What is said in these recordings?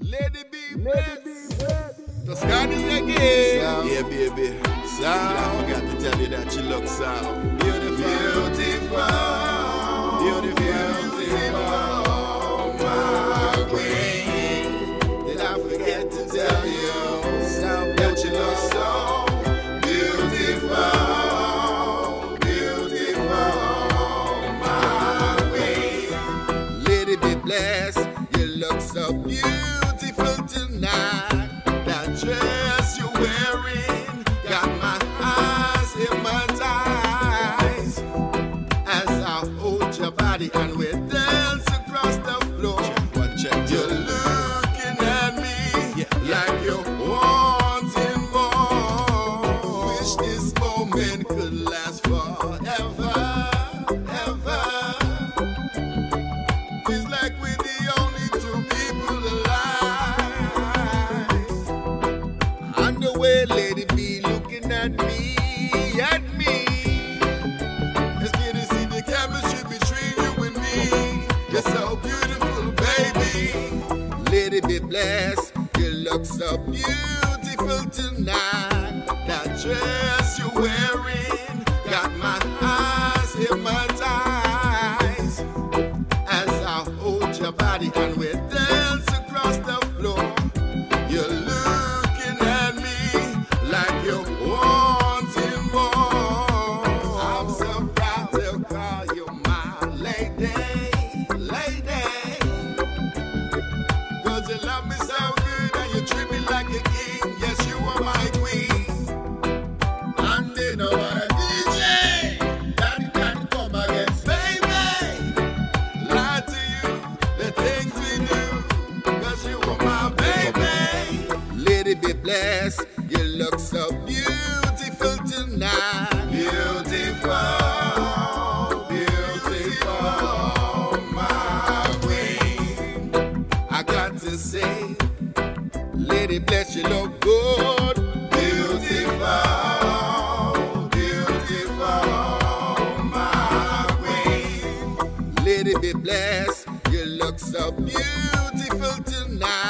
Lady B, Tuskani again. Yeah, baby. So, I forgot to tell you that you look so beautiful, beautiful. Beautiful, beautiful, my queen. Did I forget to tell you So that you look so beautiful, beautiful, my queen? Lady B Bless, you look so beautiful tonight. That dress you're wearing got my eyes hypnotized as I hold your body and we dance across the floor. You're looking at me like you're wanting more. Wish this moment could last forever, way, lady be looking at me, at me. It's good to see the chemistry between you and me. You're so beautiful, baby. Lady B Bless. You look so beautiful tonight. That dress you're wearing got my eyes hypnotized. As I hold your body Love me so good and you treat me like a king. Yes, you are my queen. And they know what DJ that can come baby. Lie to you, the things we you my baby. Lady B Bless, you look so beautiful say, Lady bless you look good. Beautiful, beautiful, my queen. Lady B Bless, you look so beautiful tonight.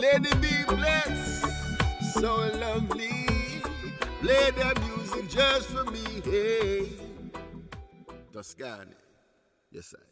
Lady B Bless, so lovely. Play the music just for me, hey. Tuskani, yes I.